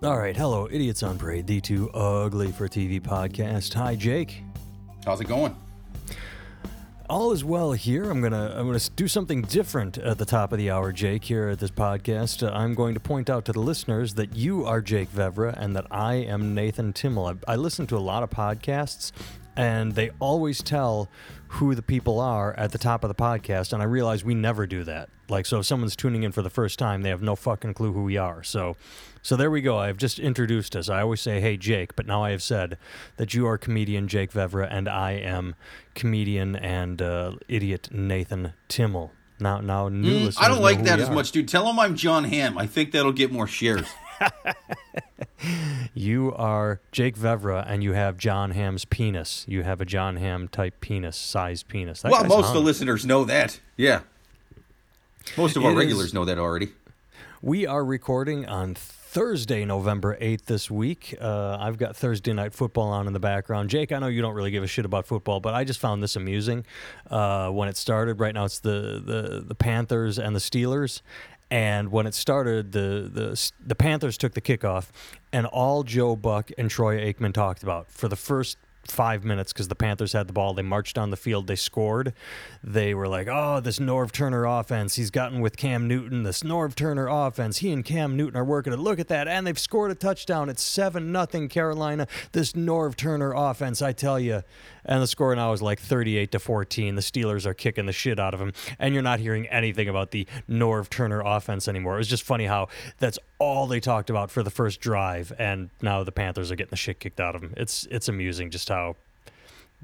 All right, hello, Idiots on Parade, the too ugly for TV podcast. Hi, Jake. How's it going? All is well here. I'm gonna I'm gonna do something different at the top of the hour, Jake. Here at this podcast, uh, I'm going to point out to the listeners that you are Jake Vevra and that I am Nathan Timmel. I, I listen to a lot of podcasts, and they always tell who the people are at the top of the podcast, and I realize we never do that. Like, so if someone's tuning in for the first time, they have no fucking clue who we are. So, so there we go. I've just introduced us. I always say, "Hey, Jake," but now I have said that you are comedian Jake Vevra, and I am comedian and uh, idiot Nathan Timmel. Now, now, new Mm, listeners I don't like that as are. much, dude. Tell him I'm Jon Hamm. I think that'll get more shares. You are Jake Vevra, and you have Jon Hamm's penis. You have a John Ham type penis, sized penis. That well, most of the listeners know that. Yeah. Most of It our is- regulars know that already. We are recording on Thursday, November 8th this week. Uh, I've got Thursday night football on in the background. Jake, I know you don't really give a shit about football, but I just found this amusing uh, when it started. Right now, it's the, the, the Panthers and the Steelers. And when it started, the, the the Panthers took the kickoff, and all Joe Buck and Troy Aikman talked about for the first five minutes because the Panthers had the ball. They marched down the field. They scored. They were like, "Oh, this Norv Turner offense. He's gotten with Cam Newton. This Norv Turner offense. He and Cam Newton are working it. Look at that, and they've scored a touchdown. It's seven nothing Carolina. This Norv Turner offense, I tell you." And the score now is like thirty-eight to fourteen. The Steelers are kicking the shit out of him, and you're not hearing anything about the Norv Turner offense anymore. It was just funny how that's all they talked about for the first drive, and now the Panthers are getting the shit kicked out of them. It's it's amusing just how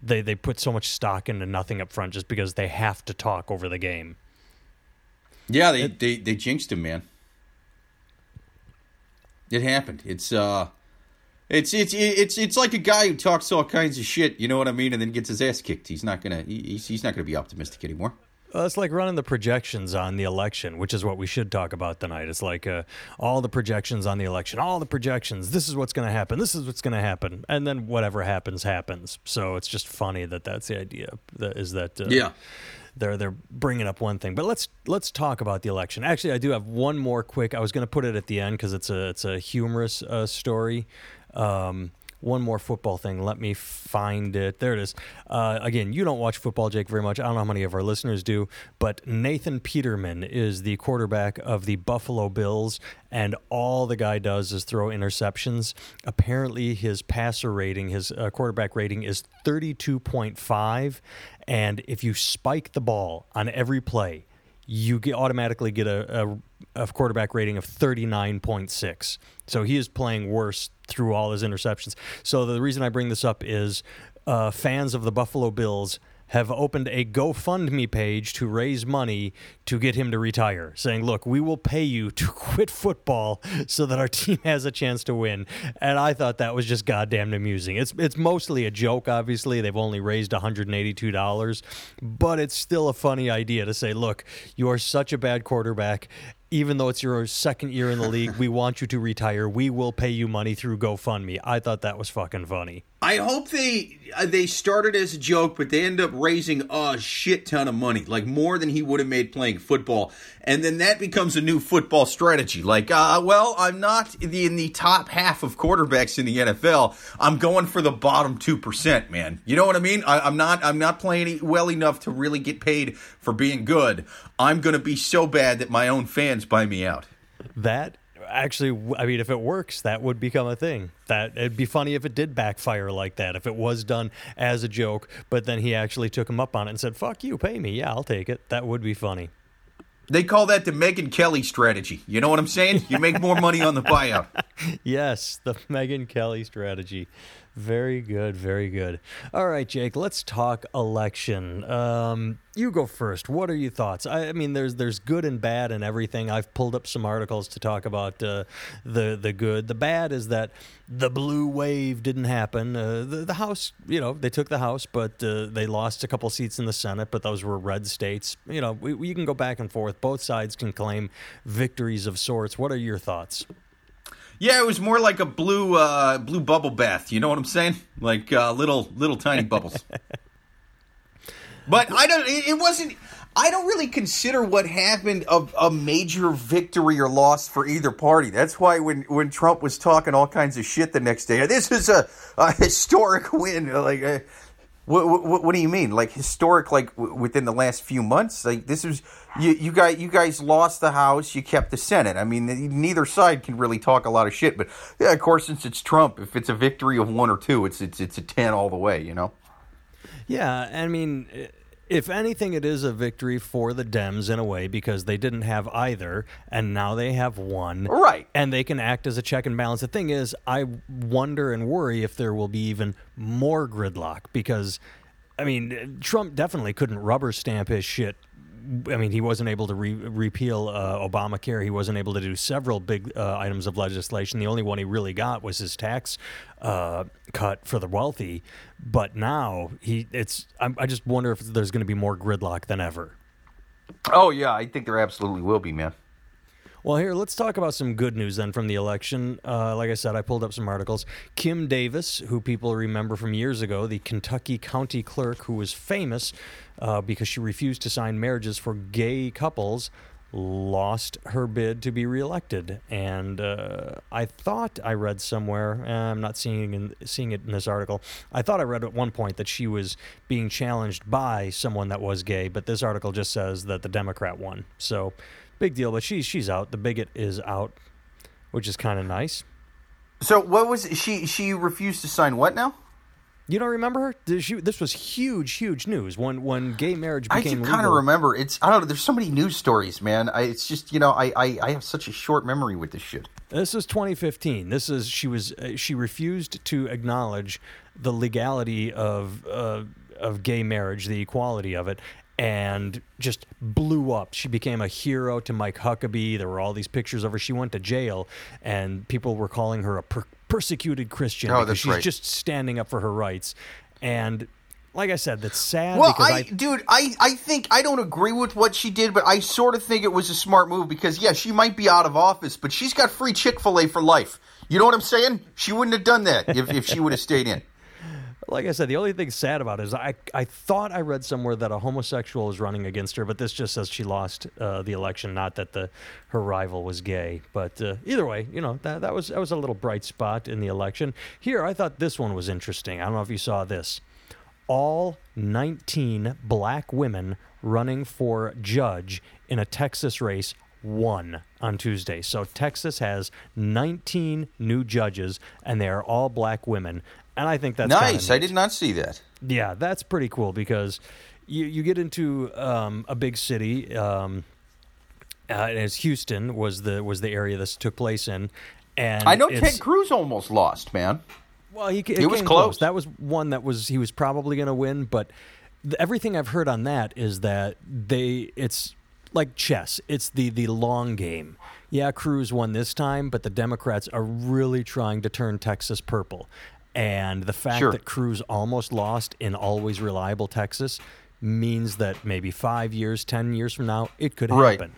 they they put so much stock into nothing up front just because they have to talk over the game. Yeah, they, they, they jinxed him, man. It happened. It's uh it's it's it's it's like a guy who talks all kinds of shit, you know what I mean, and then gets his ass kicked. He's not gonna he's, he's not gonna be optimistic anymore. Well, it's like running the projections on the election, which is what we should talk about tonight. It's like uh, all the projections on the election, all the projections. This is what's going to happen. This is what's going to happen, and then whatever happens happens. So it's just funny that that's the idea. That is that. Uh, Yeah. they're they're bringing up one thing, but let's let's talk about the election. Actually, I do have one more quick. I was going to put it at the end because it's a it's a humorous uh, story. Um, one more football thing. Let me find it. There it is. Uh, again, you don't watch football, Jake, very much. I don't know how many of our listeners do, but Nathan Peterman is the quarterback of the Buffalo Bills, and all the guy does is throw interceptions. Apparently, his passer rating, his uh, quarterback rating, is 32.5. And if you spike the ball on every play, you get, automatically get a, a, a quarterback rating of 39.6. So he is playing worse through all his interceptions. So the reason I bring this up is uh, fans of the Buffalo Bills have opened a GoFundMe page to raise money to get him to retire, saying, Look, we will pay you to quit football so that our team has a chance to win. And I thought that was just goddamn amusing. It's, it's mostly a joke, obviously. They've only raised $182, but it's still a funny idea to say, Look, you are such a bad quarterback. Even though it's your second year in the league, we want you to retire. We will pay you money through GoFundMe. I thought that was fucking funny. I hope they uh, they started as a joke, but they end up raising a shit ton of money, like more than he would have made playing football, and then that becomes a new football strategy. Like, uh, well, I'm not in the, top half of quarterbacks in the NFL. I'm going for the bottom two percent, man. You know what I mean? I, I'm not I'm not playing well enough to really get paid for being good. I'm going to be so bad that my own fans buy me out. That actually, I mean, if it works, that would become a thing. That it'd be funny if it did backfire like that. If it was done as a joke, but then he actually took him up on it and said, "Fuck you, pay me." Yeah, I'll take it. That would be funny. They call that the Megyn Kelly strategy. You know what I'm saying? You make more money on the buyout. Yes, the Megyn Kelly strategy. Very good, very good. All right, Jake, let's talk election. Um, you go first. What are your thoughts? I, I mean, there's there's good and bad and everything. I've pulled up some articles to talk about uh, the the good. The bad is that the blue wave didn't happen. Uh, the, the House, you know, they took the House, but uh, they lost a couple seats in the Senate. But those were red states. You know, we, we can go back and forth. Both sides can claim victories of sorts. What are your thoughts? Yeah, it was more like a blue uh, blue bubble bath. You know what I'm saying? Like uh, little little tiny bubbles. but I don't. It, wasn't. I don't really consider what happened a, a major victory or loss for either party. That's why when, when Trump was talking all kinds of shit the next day, this is a, a historic win. Like, uh, what, what, what do you mean? Like historic? Like w- within the last few months? Like this is you, you guys you guys lost the House, you kept the Senate. I mean, neither side can really talk a lot of shit. But yeah, of course, since it's Trump, if it's a victory of one or two, it's it's it's a ten all the way. You know. Yeah, I mean if anything, it is a victory for the Dems in a way because they didn't have either, and now they have one. Right. And they can act as a check and balance. The thing is, I wonder and worry if there will be even more gridlock because, I mean, Trump definitely couldn't rubber stamp his shit I mean, he wasn't able to re- repeal uh, Obamacare. He wasn't able to do several big uh, items of legislation. The only one he really got was his tax uh, cut for the wealthy. But now he, it's. I, I just wonder if there's going to be more gridlock than ever. Oh yeah, I think there absolutely will be, man. Well, here, let's talk about some good news then from the election. Uh, like I said, I pulled up some articles. Kim Davis, who people remember from years ago, the Kentucky county clerk who was famous uh, because she refused to sign marriages for gay couples, lost her bid to be reelected. And uh, I thought I read somewhere, eh, I'm not seeing in, seeing it in this article. I thought I read at one point that she was being challenged by someone that was gay, but this article just says that the Democrat won. So big deal. But she's she's out. The bigot is out, which is kind of nice. So what was she? She refused to sign what now? You don't remember her? She, this was huge, huge news when when gay marriage became. I can kind of remember. It's I don't know. There's so many news stories, man. I, it's just you know I, I I have such a short memory with this shit. This is 2015. This is she was uh, she refused to acknowledge the legality of uh, of gay marriage, the equality of it, and just blew up. She became a hero to Mike Huckabee. There were all these pictures of her. She went to jail, and people were calling her a per- persecuted Christian oh, because she's right. just standing up for her rights. And like I said, that's sad. Well, because I, I, dude, I, I think I don't agree with what she did, but I sort of think it was a smart move because yeah, she might be out of office, but she's got free Chick Fil A for life. You know what I'm saying? She wouldn't have done that if, if she would have stayed in like I said, the only thing sad about it is I I thought I read somewhere that a homosexual is running against her, but this just says she lost uh, the election, not that the her rival was gay. But uh, either way, you know that that was that was a little bright spot in the election. Here, I thought this one was interesting. I don't know if you saw this. All 19 black women running for judge in a Texas race won on Tuesday. So Texas has 19 new judges, and they are all black women and I think that's nice. I did not see that. Yeah, that's pretty cool because you you get into um, a big city. Um, uh, as Houston was the was the area this took place in, and I know Ted Cruz almost lost, man. Well, he, it was close. close. That was one that was he was probably going to win, but the, everything I've heard on that is that they it's like chess. It's the the long game. Yeah, Cruz won this time, but the Democrats are really trying to turn Texas purple. And the fact sure. that Cruz almost lost in always reliable Texas means that maybe five years, 10 years from now, it could happen. Right.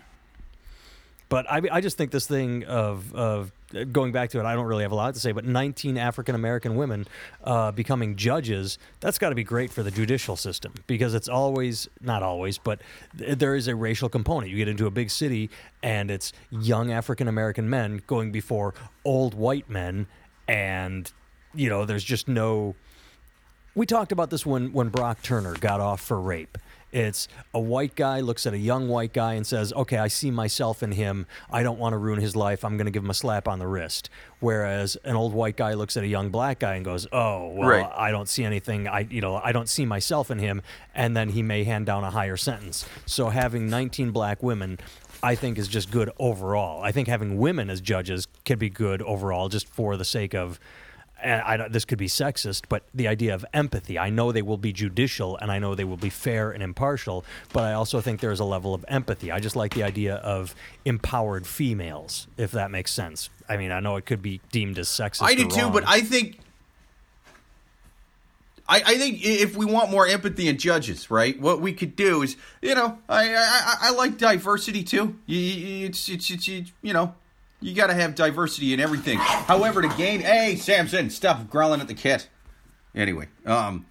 But I, I just think this thing of, of going back to it, I don't really have a lot to say, but 19 African American women uh, becoming judges, that's got to be great for the judicial system because it's always, not always, but th- there is a racial component. You get into a big city and it's young African American men going before old white men, and you know, there's just no. We talked about this when when Brock Turner got off for rape. It's a white guy looks at a young white guy and says, "Okay, I see myself in him. I don't want to ruin his life. I'm going to give him a slap on the wrist." Whereas an old white guy looks at a young black guy and goes, "Oh, well, right. I don't see anything. I, you know, I don't see myself in him." And then he may hand down a higher sentence. So having 19 black women I think is just good overall. I think having women as judges could be good overall, just for the sake of and I, this could be sexist, but the idea of empathy. I know they will be judicial and I know they will be fair and impartial, but I also think there's a level of empathy. I just like the idea of empowered females, if that makes sense. I mean, I know it could be deemed as sexist. I do too, but I think. I, I think if we want more empathy in judges, right? What we could do is, you know, I I, I like diversity too. It's, it's, it's, it's you know, you got to have diversity in everything. However, to gain, hey Samson, stop growling at the cat. Anyway, um,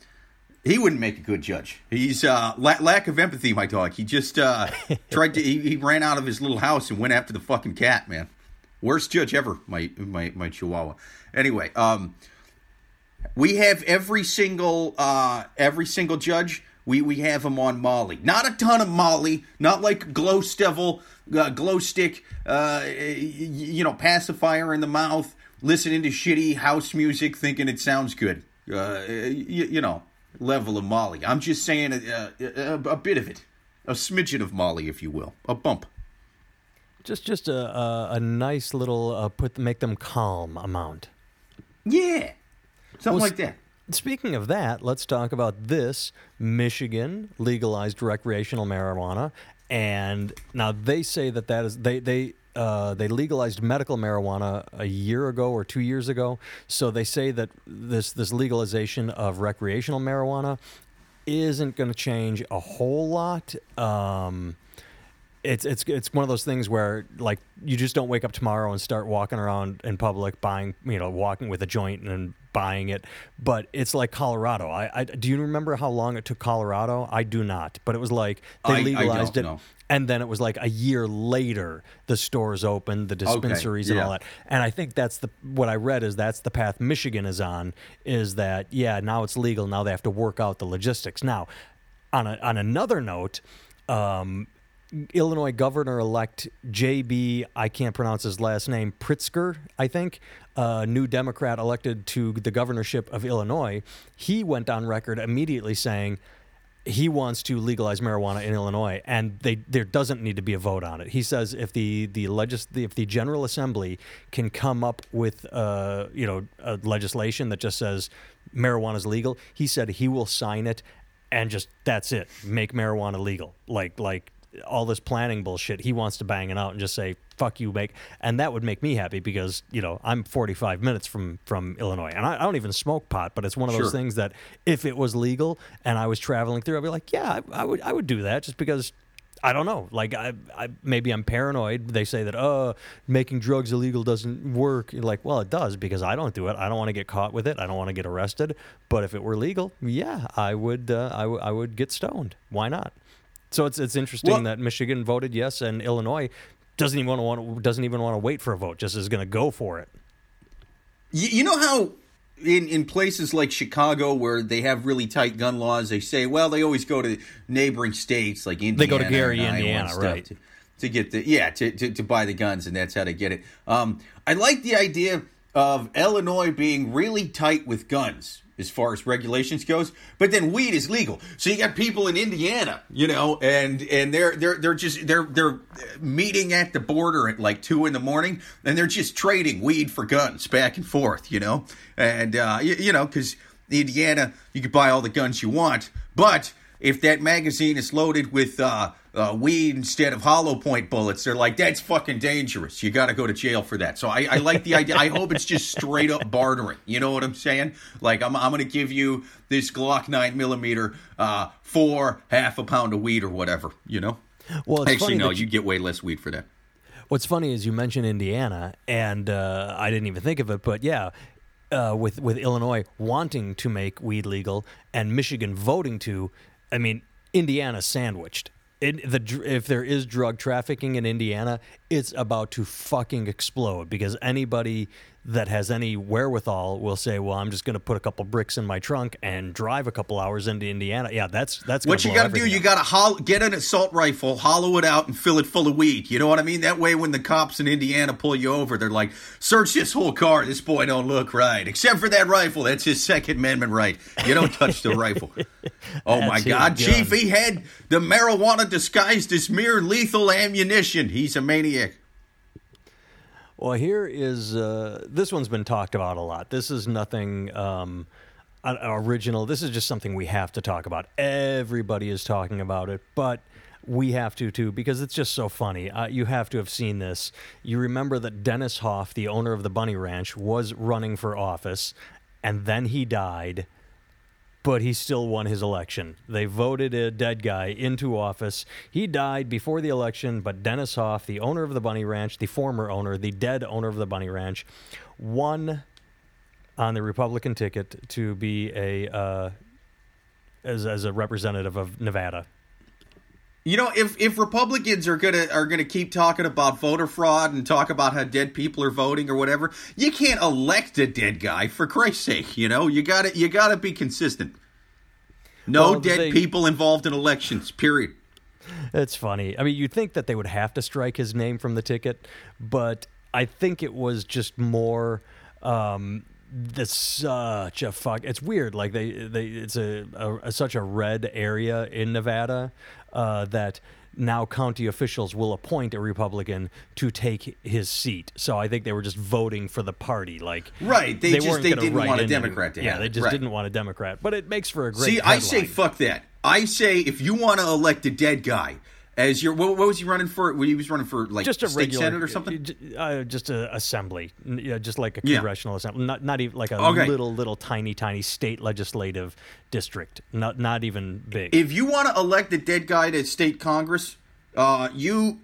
He wouldn't make a good judge. He's uh, la- lack of empathy, my dog. He just uh, tried to. He, he ran out of his little house and went after the fucking cat, man. Worst judge ever, my my my Chihuahua. Anyway, um, we have every single uh, every single judge. We we have them on Molly. Not a ton of Molly. Not like glow devil, uh, glow stick. Uh, you know, pacifier in the mouth. Listening to shitty house music, thinking it sounds good. Uh, you, you know, level of Molly. I'm just saying a, a, a, bit of it, a smidgen of Molly, if you will, a bump. Just just a a, a nice little uh, put make them calm amount. Yeah, something well, like that. Speaking of that, let's talk about this. Michigan legalized recreational marijuana, and now they say that that is they they uh, they legalized medical marijuana a year ago or two years ago. So they say that this this legalization of recreational marijuana isn't going to change a whole lot. Um, it's it's it's one of those things where like you just don't wake up tomorrow and start walking around in public buying you know walking with a joint and buying it. But it's like colorado. I, I do you remember how long it took colorado? I do not. But it was like they legalized it and then it was like a year later the stores opened the dispensaries okay, yeah. and all that. And i think that's the what i read is that's the path michigan is on is that yeah now it's legal. Now they have to work out the logistics. Now on a, on another note um, Illinois Governor elect J.B. I can't pronounce his last name, Pritzker, I think, uh, new Democrat elected to the governorship of Illinois, he went on record immediately saying he wants to legalize marijuana in Illinois, and they, there doesn't need to be a vote on it. He says if the the legis- if the General Assembly can come up with uh, you know legislation that just says marijuana is legal, he said he will sign it and just that's it make marijuana legal like like all this planning bullshit. He wants to bang it out and just say "fuck you," make, and that would make me happy because you know I'm 45 minutes from from Illinois, and I, I don't even smoke pot, but it's one of those things that if it was legal and I was traveling through, I'd be like, yeah, I, I would I would do that just because I don't know. Like I, I maybe I'm paranoid. They say that oh, making drugs illegal doesn't work. You're like, well, it does because I don't do it. I don't want to get caught with it. I don't want to get arrested. But if it were legal, yeah, I would. Uh, I, w- I would get stoned. Why not? So it's it's interesting well, that Michigan voted yes and Illinois doesn't even want to doesn't even want to wait for a vote. Just is going to go for it. You, you know how in in places like Chicago where they have really tight gun laws, they say, well, they always go to neighboring states like Indiana. They go to Gary, Indiana, right? To, to, get the yeah to, to, to buy the guns, and that's how they get it. Um, I like the idea of Illinois being really tight with guns as far as regulations goes. But then weed is legal, so you got people in Indiana, you know, and and they're they're they're just they're they're meeting at the border at like two in the morning, and they're just trading weed for guns back and forth, you know, and uh, you, you know because Indiana you can buy all the guns you want, but if that magazine is loaded with uh, uh, weed instead of hollow point bullets, they're like, that's fucking dangerous. You got to go to jail for that. So I, I like the idea. I hope it's just straight up bartering. You know what I'm saying? Like, I'm, I'm going to give you this Glock 9 millimeter uh, for half a pound of weed or whatever, you know? Well, actually, no, you, you get way less weed for that. What's funny is you mentioned Indiana, and uh, I didn't even think of it, but yeah, uh, with with Illinois wanting to make weed legal and Michigan voting to, I mean, Indiana sandwiched. The if there is drug trafficking in Indiana, it's about to fucking explode because anybody that has any wherewithal will say, "Well, I'm just going to put a couple bricks in my trunk and drive a couple hours into Indiana." Yeah, that's that's what you got to do. You got to hol- get an assault rifle, hollow it out, and fill it full of weed. You know what I mean? That way, when the cops in Indiana pull you over, they're like, "Search this whole car. This boy don't look right, except for that rifle. That's his Second Amendment right. You don't touch the rifle." Oh my God, Chief! He had the marijuana disguised as mere lethal ammunition. He's a maniac. Well, here is uh, this one's been talked about a lot. This is nothing um, original. This is just something we have to talk about. Everybody is talking about it, but we have to too because it's just so funny. Uh, you have to have seen this. You remember that Dennis Hof, the owner of the Bunny Ranch, was running for office, and then he died but he still won his election. They voted a dead guy into office. He died before the election, but Dennis Hof, the owner of the Bunny Ranch, the former owner, the dead owner of the Bunny Ranch, won on the Republican ticket to be a uh, as as a representative of Nevada. You know, if if Republicans are gonna are gonna keep talking about voter fraud and talk about how dead people are voting or whatever, you can't elect a dead guy for Christ's sake. You know, you got to you got to be consistent. No Well, dead they- people involved in elections. Period. It's funny. I mean, you'd think that they would have to strike his name from the ticket, but I think it was just more. Um, the such a fuck. It's weird. Like they, they. It's a, a, a such a red area in Nevada uh, that now county officials will appoint a Republican to take his seat. So I think they were just voting for the party. Like Right, they just- they didn't want a Democrat to yeah, they just Right. didn't want a Democrat. But it makes for a great. See, I say fuck that. I say if you want to elect a dead guy as your what, what was he running for? He was running for like just a state regular senate or something. Uh, just a assembly, yeah, just like a Yeah. congressional assembly, not not even like a Okay. little little tiny tiny state legislative district, not not even big. If you want to elect a dead guy to state congress, uh, you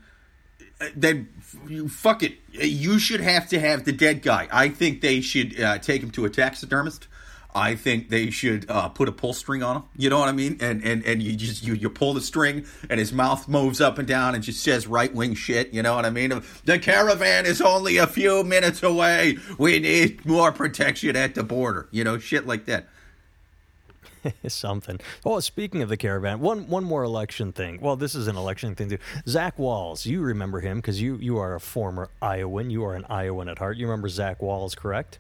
then you fuck it. You should have to have the dead guy. I think they should uh, take him to a taxidermist. I think they should uh, put a pull string on him. You know what I mean? And and and you just you, you pull the string, and his mouth moves up and down, and just says right wing shit. You know what I mean? The caravan is only a few minutes away. We need more protection at the border. You know, shit like that. something. Oh, speaking of the caravan, one one more election thing. Well, this is an election thing too. Zach Wahls, you remember him because you you are a former Iowan. You are an Iowan at heart. You remember Zach Wahls, correct?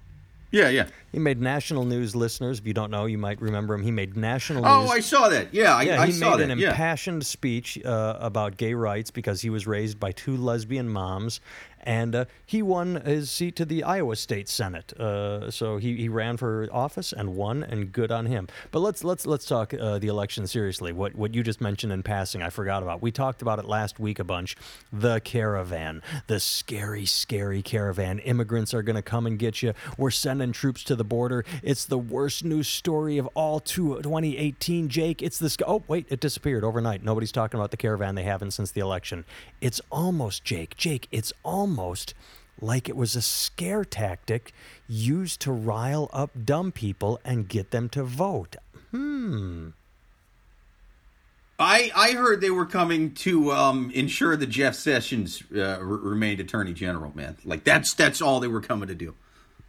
Yeah, yeah. He made national news. Listeners, if you don't know, you might remember him. He made national news. Oh, news. I saw that. Yeah, I, Yeah, I he made that. an yeah. impassioned speech uh, about gay rights because he was raised by two lesbian moms, and uh, he won his seat to the Iowa State Senate. Uh, so he, he ran for office and won, and good on him. But let's let's let's talk uh, the election seriously. What what you just mentioned in passing, I forgot about. We talked about it last week a bunch. The caravan, the scary, scary caravan. Immigrants are going to come and get you. We're sending troops to the border. It's the worst news story of all to 2018, Jake. It's this. Oh, wait, it disappeared overnight. Nobody's talking about the caravan. They haven't since the election. It's almost, Jake. Jake, it's almost like it was a scare tactic used to rile up dumb people and get them to vote. Hmm. I, I heard they were coming to um, ensure that Jeff Sessions uh, re- remained Attorney General. Man, like that's that's all they were coming to do.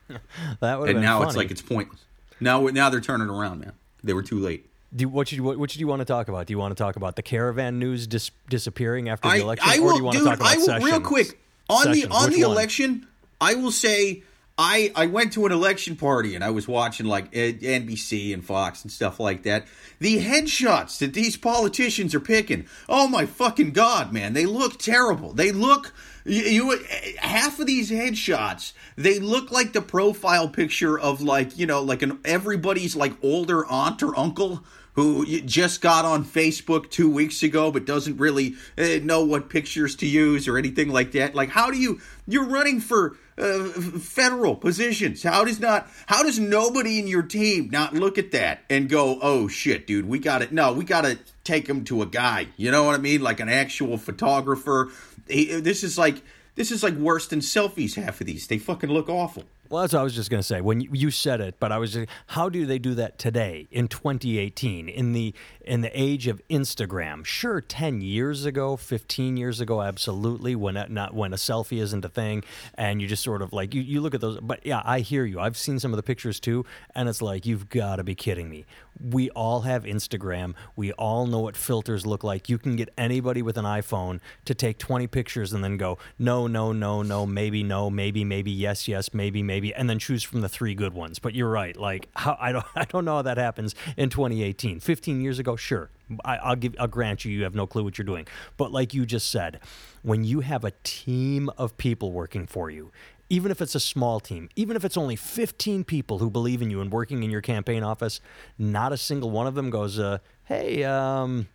That would And been now funny. it's like it's pointless. Now now they're turning around, man. They were too late. Do what should you, what, what should you want to talk about? Do you want to talk about the caravan news dis- disappearing after the election, I or will, do you want dude. to talk about I will Sessions? real quick on the on which the one? election. I will say I I went to an election party and I was watching like NBC and Fox and stuff like that. The headshots that these politicians are picking, oh my fucking god, man, they look terrible. They look you, you half of these headshots they look like the profile picture of like you know like an everybody's like older aunt or uncle who just got on Facebook two weeks ago but doesn't really uh, know what pictures to use or anything like that. Like, how do you? You're running for uh, federal positions. How does not? How does nobody in your team not look at that and go, "Oh shit, dude, we got it." No, we got to take him to a guy. You know what I mean? Like an actual photographer. This is like. This is like worse than selfies. Half of these, they fucking look awful. Well, that's what I was just going to say. When you, you said it, but I was just, how do they do that today in 2018 in the in the age of Instagram? Sure, 10 years ago, 15 years ago, absolutely. When it, not when a selfie isn't a thing, and you just sort of like you, you look at those. But yeah, I hear you. I've seen some of the pictures too, and it's like you've got to be kidding me. We all have Instagram. We all know what filters look like. You can get anybody with an iPhone to take 20 pictures and then go no, no, no, no, maybe no, maybe, maybe, yes, yes, maybe, maybe, and then choose from the three good ones. But you're right. Like how I don't I don't know how that happens in 2018. 15 years ago, sure. I, I'll give I'll grant you you have no clue what you're doing. But like you just said, when you have a team of people working for you, even if it's a small team, even if it's only 15 people who believe in you and working in your campaign office, not a single one of them goes, uh, "Hey, um,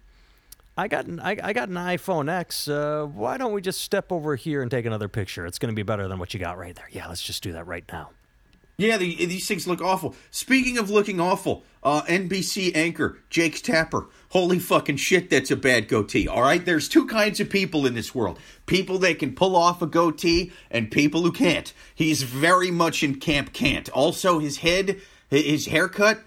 I got an, I, I got an iPhone X. Uh, why don't we just step over here and take another picture? It's going to be better than what you got right there. Yeah, let's just do that right now." Yeah, the, these things look awful. Speaking of looking awful, uh, NBC anchor Jake Tapper. Holy fucking shit, that's a bad goatee. All right, there's two kinds of people in this world: people that can pull off a goatee, and people who can't. He's very much in camp can't. Also, his head, his haircut.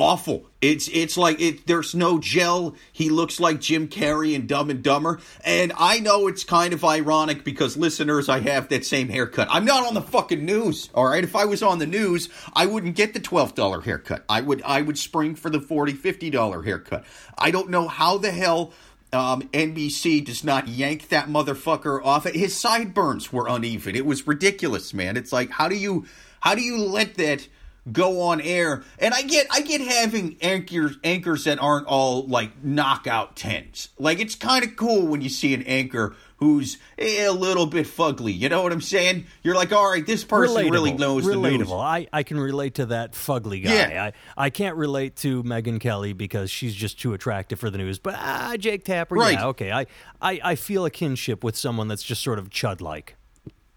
Awful. It's it's like it. There's no gel. He looks like Jim Carrey in Dumb and Dumber. And I know it's kind of ironic because listeners, I have that same haircut. I'm not on the fucking news. All right, if I was on the news, I wouldn't get the twelve dollar haircut. I would I would spring for the 40 50 dollar haircut. I don't know how the hell. Um, NBC does not yank that motherfucker off. His sideburns were uneven. It was ridiculous, man. It's like how do you how do you let that go on air. And I get I get having anchors anchors that aren't all like knockout tens. Like it's kind of cool when you see an anchor who's a little bit fugly. You know what I'm saying? You're like, all right, this person relatable, really knows relatable. the news. I, I can relate to that fugly guy. Yeah. I, I can't relate to Megyn Kelly because she's just too attractive for the news. But ah, Jake Tapper, Right. yeah, okay. I, I, I feel a kinship with someone that's just sort of chud like.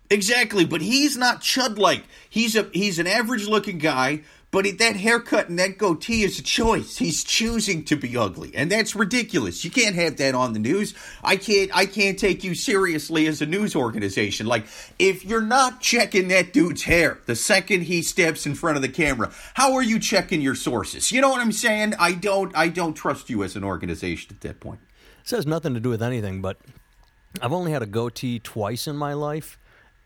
Exactly, but he's not chud like. He's a he's an average looking guy, but that haircut and that goatee is a choice. He's choosing to be ugly, and that's ridiculous. You can't have that on the news. I can't I can't take you seriously as a news organization. Like if you're not checking that dude's hair the second he steps in front of the camera, how are you checking your sources? You know what I'm saying? I don't I don't trust you as an organization at that point. This has nothing to do with anything, but I've only had a goatee twice in my life,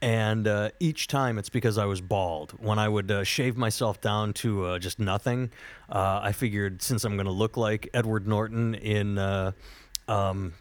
and uh, each time it's because I was bald. When I would uh, shave myself down to uh, just nothing, uh, I figured since I'm going to look like Edward Norton in. Uh, um,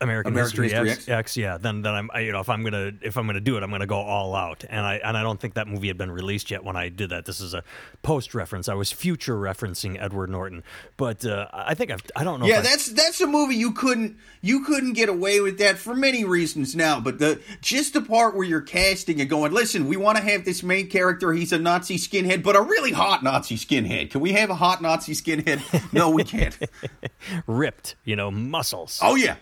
American, American History, History X, X, yeah. Then, then I'm, I, you know, if I'm gonna, if I'm gonna do it, I'm gonna go all out. And I, and I don't think that movie had been released yet when I did that. This is a post reference. I was future referencing Edward Norton, but uh, I think I've, I don't know. Yeah, if I- that's that's a movie you couldn't you couldn't get away with that for many reasons now. But the just the part where you're casting and going, listen, we want to have this main character. He's a Nazi skinhead, but a really hot Nazi skinhead. Can we have a hot Nazi skinhead? No, we can't. ripped, you know, muscles. oh yeah,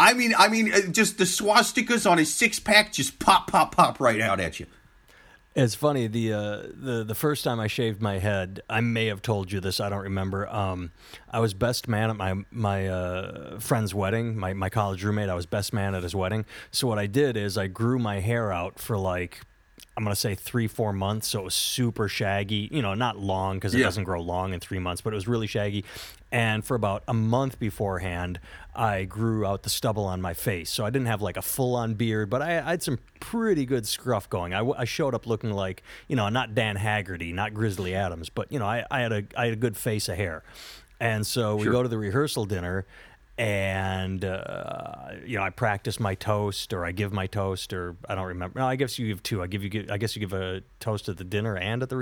I mean, I mean, uh, just the swastikas on his six pack just pop, pop, pop right out at you. It's funny the uh, the the first time I shaved my head, I may have told you this. I don't remember. Um, I was best man at my my uh, friend's wedding. My my college roommate. I was best man at his wedding. So what I did is I grew my hair out for like. I'm gonna say three, four months, so it was super shaggy. You know, not long because it Yeah. doesn't grow long in three months, but it was really shaggy. And for about a month beforehand, I grew out the stubble on my face, so I didn't have like a full-on beard, but I, I had some pretty good scruff going. I showed up looking like you know, not Dan Haggerty, not Grizzly Adams, but you know, I, I had a I had a good face of hair. And so we Sure. go to the rehearsal dinner, and uh, you know I practice my toast, or I give my toast, or I don't remember. No, I guess you give two. I give you. I guess you give a toast at the dinner and at the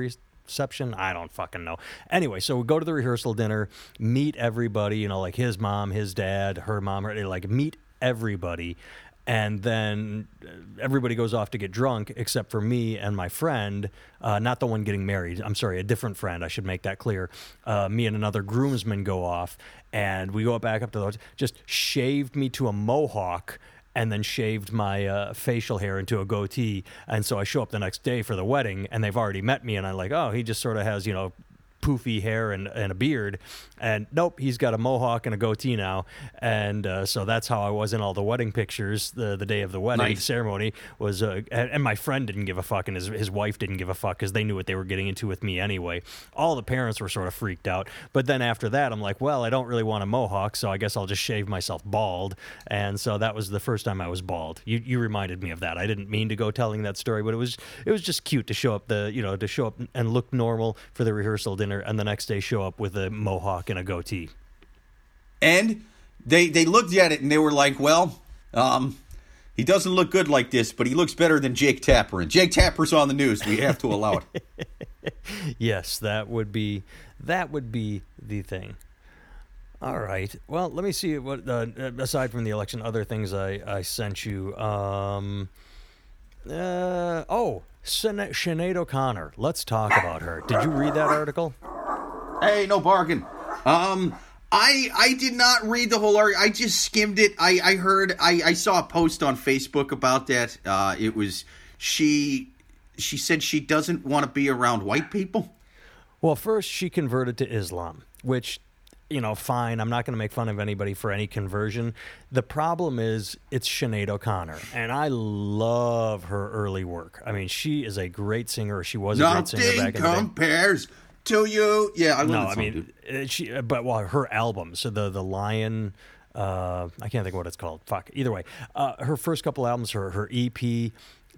reception. I don't fucking know. Anyway, so we go to the rehearsal dinner, meet everybody. You know, like his mom, his dad, her mom, her, like meet everybody. And then uh, everybody goes off to get drunk except for me and my friend, uh, not the one getting married. I'm sorry, a different friend. I should make that clear. Uh, me and another groomsman go off, and we go back up to those. Just shaved me to a mohawk, and then shaved my uh, facial hair into a goatee. And so I show up the next day for the wedding, and they've already met me, and I'm like, oh, he just sort of has you know poofy hair and, and a beard. And nope, he's got a mohawk and a goatee now. And uh, so that's how I was in all the wedding pictures the, the day of the wedding Nice. ceremony was, uh, and, and my friend didn't give a fuck and his, his wife didn't give a fuck because they knew what they were getting into with me anyway. All the parents were sort of freaked out. But then after that, I'm like, well, I don't really want a mohawk, so I guess I'll just shave myself bald. And so that was the first time I was bald. You, you reminded me of that. I didn't mean to go telling that story, but it was, it was just cute to show up the, you know, to show up and look normal for the rehearsal dinner and the next day show up with a mohawk and a goatee. And they they looked at it and they were like, well, um, he doesn't look good like this, but he looks better than Jake Tapper. And Jake Tapper's on the news. We have to allow it. Yes, that would be that would be the thing. All right. Well, let me see what uh, aside from the election, other things I I sent you. Um, uh, oh, Sinead, Sinead O'Connor. Let's talk about her. Did you read that article? Hey, no bargain. Um, I I did not read the whole article. I just skimmed it. I I heard. I I saw a post on Facebook about that. Uh, it was she. She said she doesn't want to be around white people. Well, first she converted to Islam, which, you know, fine. I'm not going to make fun of anybody for any conversion. The problem is it's Sinead O'Connor, and I love her early work. I mean, she is a great singer. She was a great singer Nothing back in the day. compares to you. Yeah, I love no, I mean, dude. uh, she. uh, But well, her album. So the the Lion. Uh, I can't think of what it's called. Fuck. Either way, uh, her first couple albums, her her EP.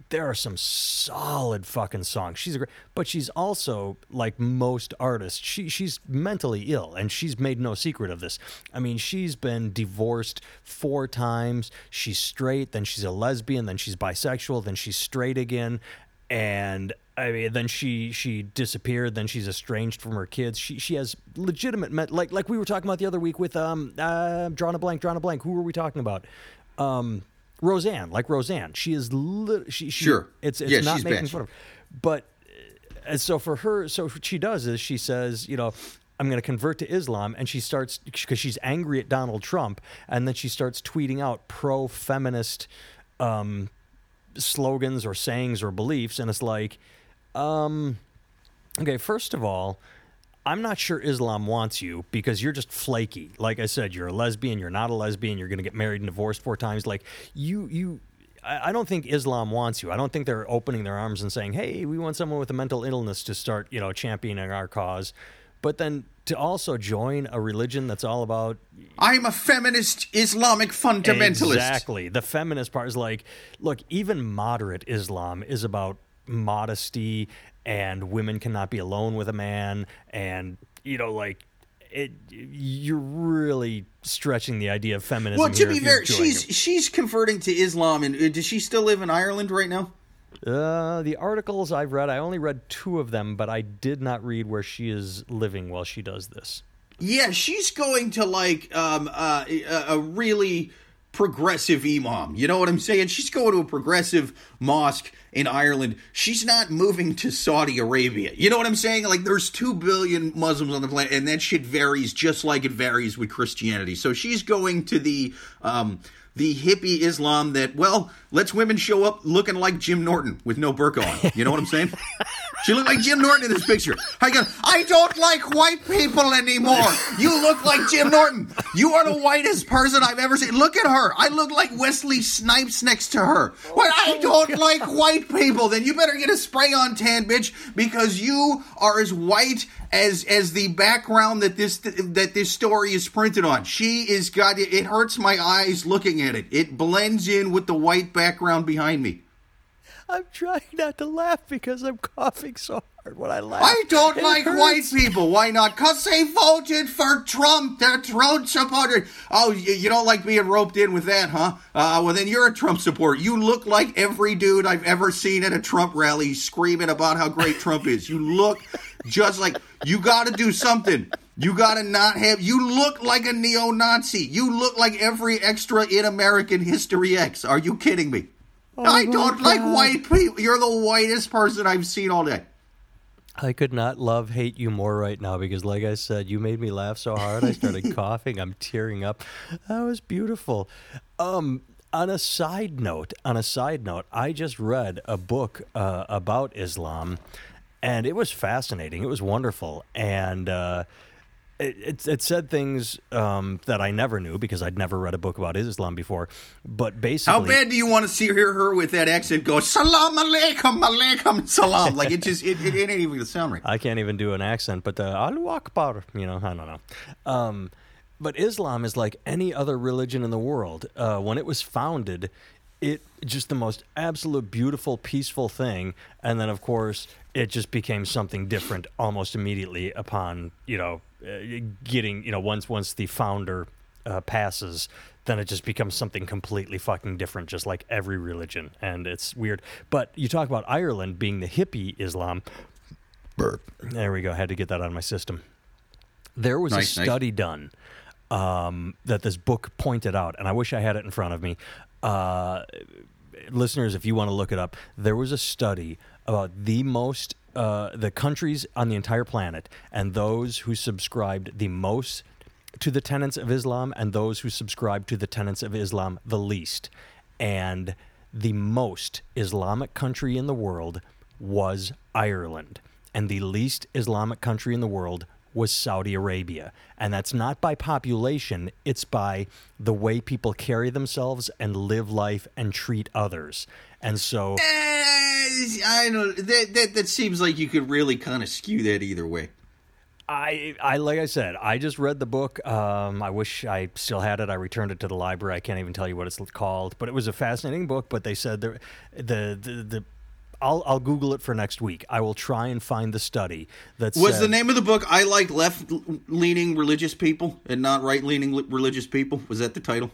There are some solid fucking songs. She's a great, but she's also like most artists. She she's mentally ill, and she's made no secret of this. I mean, she's been divorced four times. She's straight, then she's a lesbian, then she's bisexual, then she's straight again, and I mean, then she she disappeared. Then she's estranged from her kids. She she has legitimate met like like we were talking about the other week with um uh, drawing a blank, drawing a blank. Who were we talking about? Um, Roseanne, like Roseanne. She is li- she, she Sure. It's it's Yeah, not making bad. fun of, her. but and so for her, so what she does is she says, you know. I'm going to convert to Islam, and she starts because she's angry at Donald Trump, and then she starts tweeting out pro-feminist um, slogans or sayings or beliefs, and it's like, um, okay, first of all, I'm not sure Islam wants you because you're just flaky. Like I said, you're a lesbian. You're not a lesbian. You're going to get married and divorced four times. Like you, you. I I don't think Islam wants you. I don't think they're opening their arms and saying, "Hey, we want someone with a mental illness to start, you know, championing our cause." But then to also join a religion that's all about I'm a feminist Islamic fundamentalist. Exactly. The feminist part is like, look, even moderate Islam is about modesty and women cannot be alone with a man and you know like it you're really stretching the idea of feminism Well, to be fair, she's it. she's converting to Islam, and uh, does she still live in Ireland right now? uh, the articles I've read I only read two of them but I did not read where she is living while she does this Yeah, she's going to like um, uh, a really progressive imam. You know what I'm saying? She's going to a progressive mosque in Ireland. She's not moving to Saudi Arabia. You know what I'm saying? Like there's 2 billion Muslims on the planet and that shit varies just like it varies with Christianity. So she's going to the um the hippie Islam that, well, lets women show up looking like Jim Norton with no burqa on. You know what I'm saying? She looked like Jim Norton in this picture. I go, I don't like white people anymore. You look like Jim Norton. You are the whitest person I've ever seen. Look at her. I look like Wesley Snipes next to her. Well, I oh don't like white people. Then you better get a spray on tan, bitch, because you are as white as as the background that this that this story is printed on. She is got it. It hurts my eyes looking at it. It blends in with the white background behind me. I'm trying not to laugh because I'm coughing so hard when I laugh I don't like hurts. white people. Why not? Because they voted for Trump. They're Trump supporters. Oh, you, you don't like being roped in with that, huh? Uh, well, then you're a Trump supporter. You look like every dude I've ever seen at a Trump rally screaming about how great Trump is. You look just like you got to do something. You got to not have. You look like a neo Nazi. You look like every extra in American History X. Are you kidding me? I don't like white people. You're the whitest person I've seen all day. I could not love hate you more right now because, like I said, you made me laugh so hard. I started coughing. I'm tearing up. That was beautiful. Um, on a side note, on a side note, I just read a book uh, about Islam, and it was fascinating. It was wonderful, and uh, it, it, it said things um, that I never knew because I'd never read a book about Islam before. But basically, How bad do you want to see hear her with that accent go salam alaikum alaikum salam like it just it, it, it ain't even gonna sound right. I can't even do an accent, but uh, Allahu Akbar, you know, I don't know. Um, but Islam is like any other religion in the world. Uh, when it was founded, it just the most absolute beautiful, peaceful thing, and then of course it just became something different almost immediately upon you know getting you know once once the founder uh, passes. Then it just becomes something completely fucking different, just like every religion, and it's weird. But you talk about Ireland being the hippie Islam. There we go. I Had to get that out of my system. There was Nice, a nice. study done um, that this book pointed out, and I wish I had it in front of me. Uh, listeners, if you want to look it up, there was a study about the most uh, the countries on the entire planet and those who subscribed the most to the tenets of Islam and those who subscribed to the tenets of Islam the least. And the most Islamic country in the world was Ireland. And the least Islamic country in the world was Saudi Arabia. And that's not by population, it's by the way people carry themselves and live life and treat others. And so Eh, I don't. That, that that seems like you could really kind of skew that either way. I, I like I said, I just read the book. Um, I wish I still had it. I returned it to the library. I can't even tell you what it's called, but it was a fascinating book. But they said the the the, the I'll I'll Google it for next week. I will try and find the study that Was said, the name of the book I like left leaning religious people and not right leaning religious people? Was that the title?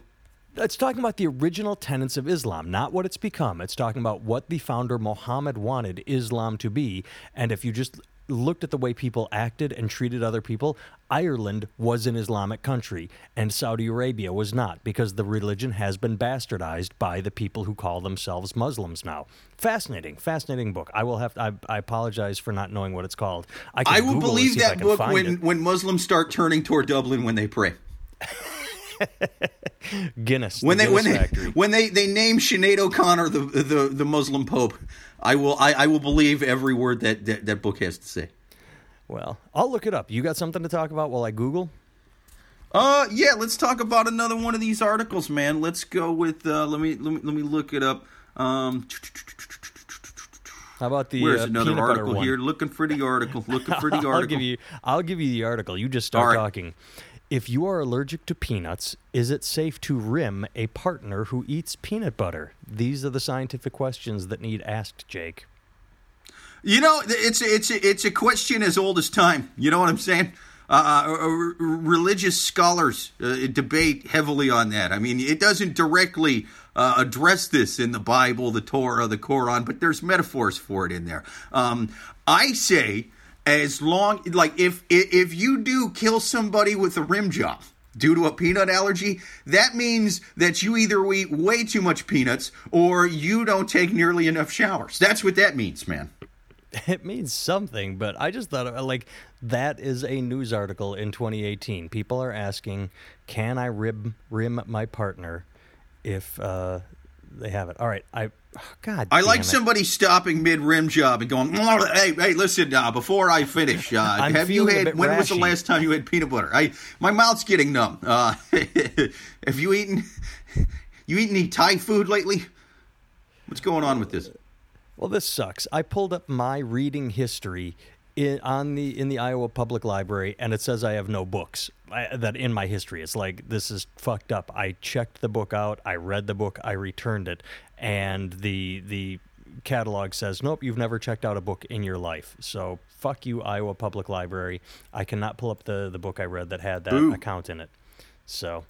It's talking about the original tenets of Islam, not what it's become. It's talking about what the founder Muhammad wanted Islam to be. And if you just looked at the way people acted and treated other people, Ireland was an Islamic country and Saudi Arabia was not because the religion has been bastardized by the people who call themselves Muslims now. Fascinating, fascinating book. I will have to, I, I apologize for not knowing what it's called. I, I will Google believe that book when, when Muslims start turning toward Dublin when they pray. Guinness. When the they Guinness when factory. they when they they name Sinead O'Connor the the the Muslim Pope, I will I, I will believe every word that, that that book has to say. Well, I'll look it up. You got something to talk about while I Google? Uh, yeah. Let's talk about another one of these articles, man. Let's go with. Uh, let me let me let me look it up. Um. How about the Where's uh, another article here? Looking for the article. Looking for the article. I'll give you. I'll give you the article. You just start right. talking. If you are allergic to peanuts, is it safe to rim a partner who eats peanut butter? These are the scientific questions that need asked, Jake. You know, it's it's it's a question as old as time. You know what I'm saying? Uh, uh, religious scholars uh, debate heavily on that. I mean, it doesn't directly uh, address this in the Bible, the Torah, the Quran, but there's metaphors for it in there. Um, I say, as long like if if you do kill somebody with a rim job due to a peanut allergy, that means that you either eat way too much peanuts or you don't take nearly enough showers. That's what that means, man. It means something, but I just thought like that is a news article in 2018. People are asking, "Can I rim rim my partner if uh, they have it?" All right, I God. I like it. somebody stopping mid rim job and going, "Hey, hey, listen, uh, before I finish, uh, have you had? When was the last time you had peanut butter? I my mouth's getting numb. Uh, have you eaten? You eaten any Thai food lately? What's going on with this? Well, this sucks. I pulled up my reading history in, on the in the Iowa Public Library, and it says I have no books I, that in my history. It's like this is fucked up. I checked the book out. I read the book. I returned it, and the the catalog says nope. You've never checked out a book in your life. So fuck you, Iowa Public Library. I cannot pull up the the book I read that had that account in it. So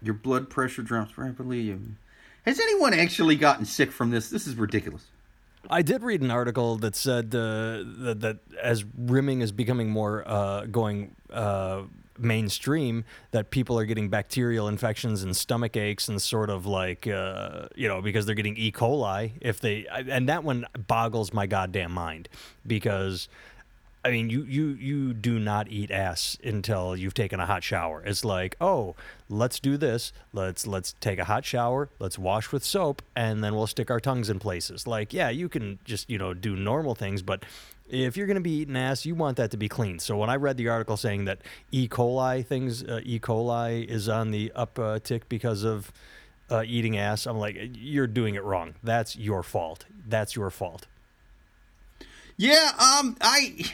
Your blood pressure drops rapidly. Has anyone actually gotten sick from this? This is ridiculous. I did read an article that said uh, that, that as rimming is becoming more uh, going uh, mainstream, that people are getting bacterial infections and stomach aches and sort of like uh, you know because they're getting E. coli. If they and that one boggles my goddamn mind because. I mean, you, you you do not eat ass until you've taken a hot shower. It's like, oh, let's do this. Let's let's take a hot shower. Let's wash with soap, and then we'll stick our tongues in places. Like, yeah, you can just you know do normal things, but if you're going to be eating ass, you want that to be clean. So when I read the article saying that E. coli things, uh, E. coli is on the uptick because of uh, eating ass, I'm like, you're doing it wrong. That's your fault. That's your fault. Yeah, um, I.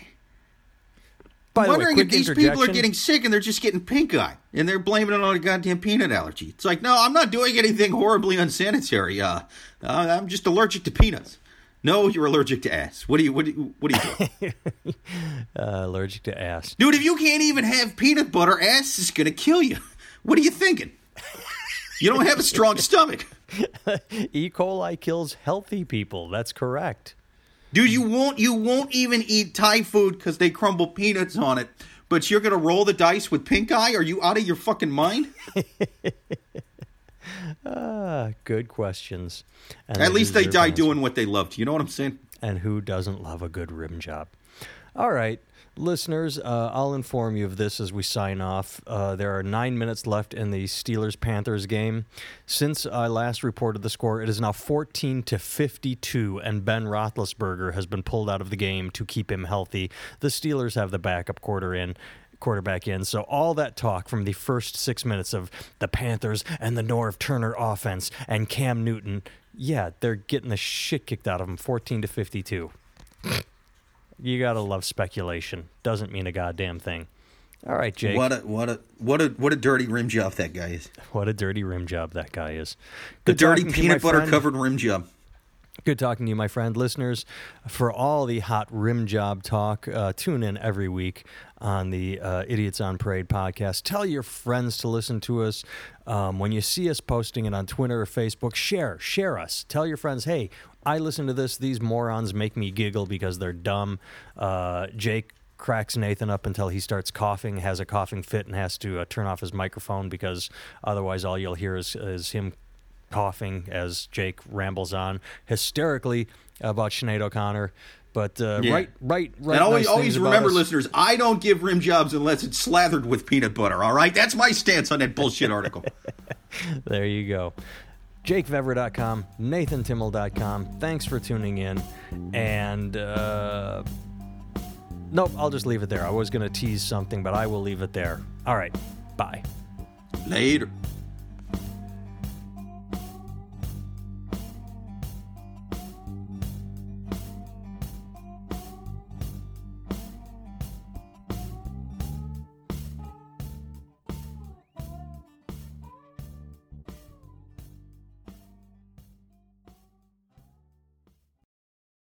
By the way, wondering quick if these people are getting sick and they're just getting pink eye and they're blaming it on a goddamn peanut allergy. It's like, no, I'm not doing anything horribly unsanitary. Uh, uh, I'm just allergic to peanuts. No, you're allergic to ass. What do you what do you, what are you doing? uh, allergic to ass. Dude, if you can't even have peanut butter, ass is going to kill you. What are you thinking? You don't have a strong stomach. E. coli kills healthy people. That's correct. Dude, you won't you won't even eat Thai food cuz they crumble peanuts on it. But you're going to roll the dice with pink eye? Are you out of your fucking mind? Ah, good questions. And At least they die doing what they loved. You know what I'm saying? And who doesn't love a good rim job? All right, listeners, uh, I'll inform you of this as we sign off. Uh, there are nine minutes left in the Steelers Panthers game. Since I last reported the score, it is now 14 to 52, and Ben Roethlisberger has been pulled out of the game to keep him healthy. The Steelers have the backup quarter in. Quarterback in. So, all that talk from the first six minutes of the Panthers and the Norv Turner offense and Cam Newton, yeah, they're getting the shit kicked out of them 14 to 52. You gotta love speculation. Doesn't mean a goddamn thing. All right, Jake. What a what a what a what a dirty rim job that guy is. What a dirty rim job that guy is. The dirty talking to you, my peanut butter friend. covered rim job. Good talking to you, my friend. Listeners, for all the hot rim job talk, uh, tune in every week on the uh, Idiots on Parade podcast. Tell your friends to listen to us. Um, when you see us posting it on Twitter or Facebook, share, share us. Tell your friends, hey, I listen to this. These morons make me giggle because they're dumb. Uh, Jake cracks Nathan up until he starts coughing, has a coughing fit, and has to uh, turn off his microphone because otherwise all you'll hear is, is him coughing as Jake rambles on hysterically about Sinead O'Connor. But uh, Yeah. right, right, right. and always, nice always remember, us. listeners, I don't give rim jobs unless it's slathered with peanut butter. All right, that's my stance on that bullshit article. There you go. JakeVever.com, NathanTimmel.com. Thanks for tuning in. And uh, nope, I'll just leave it there. I was going to tease something, but I will leave it there. All right, bye. Later.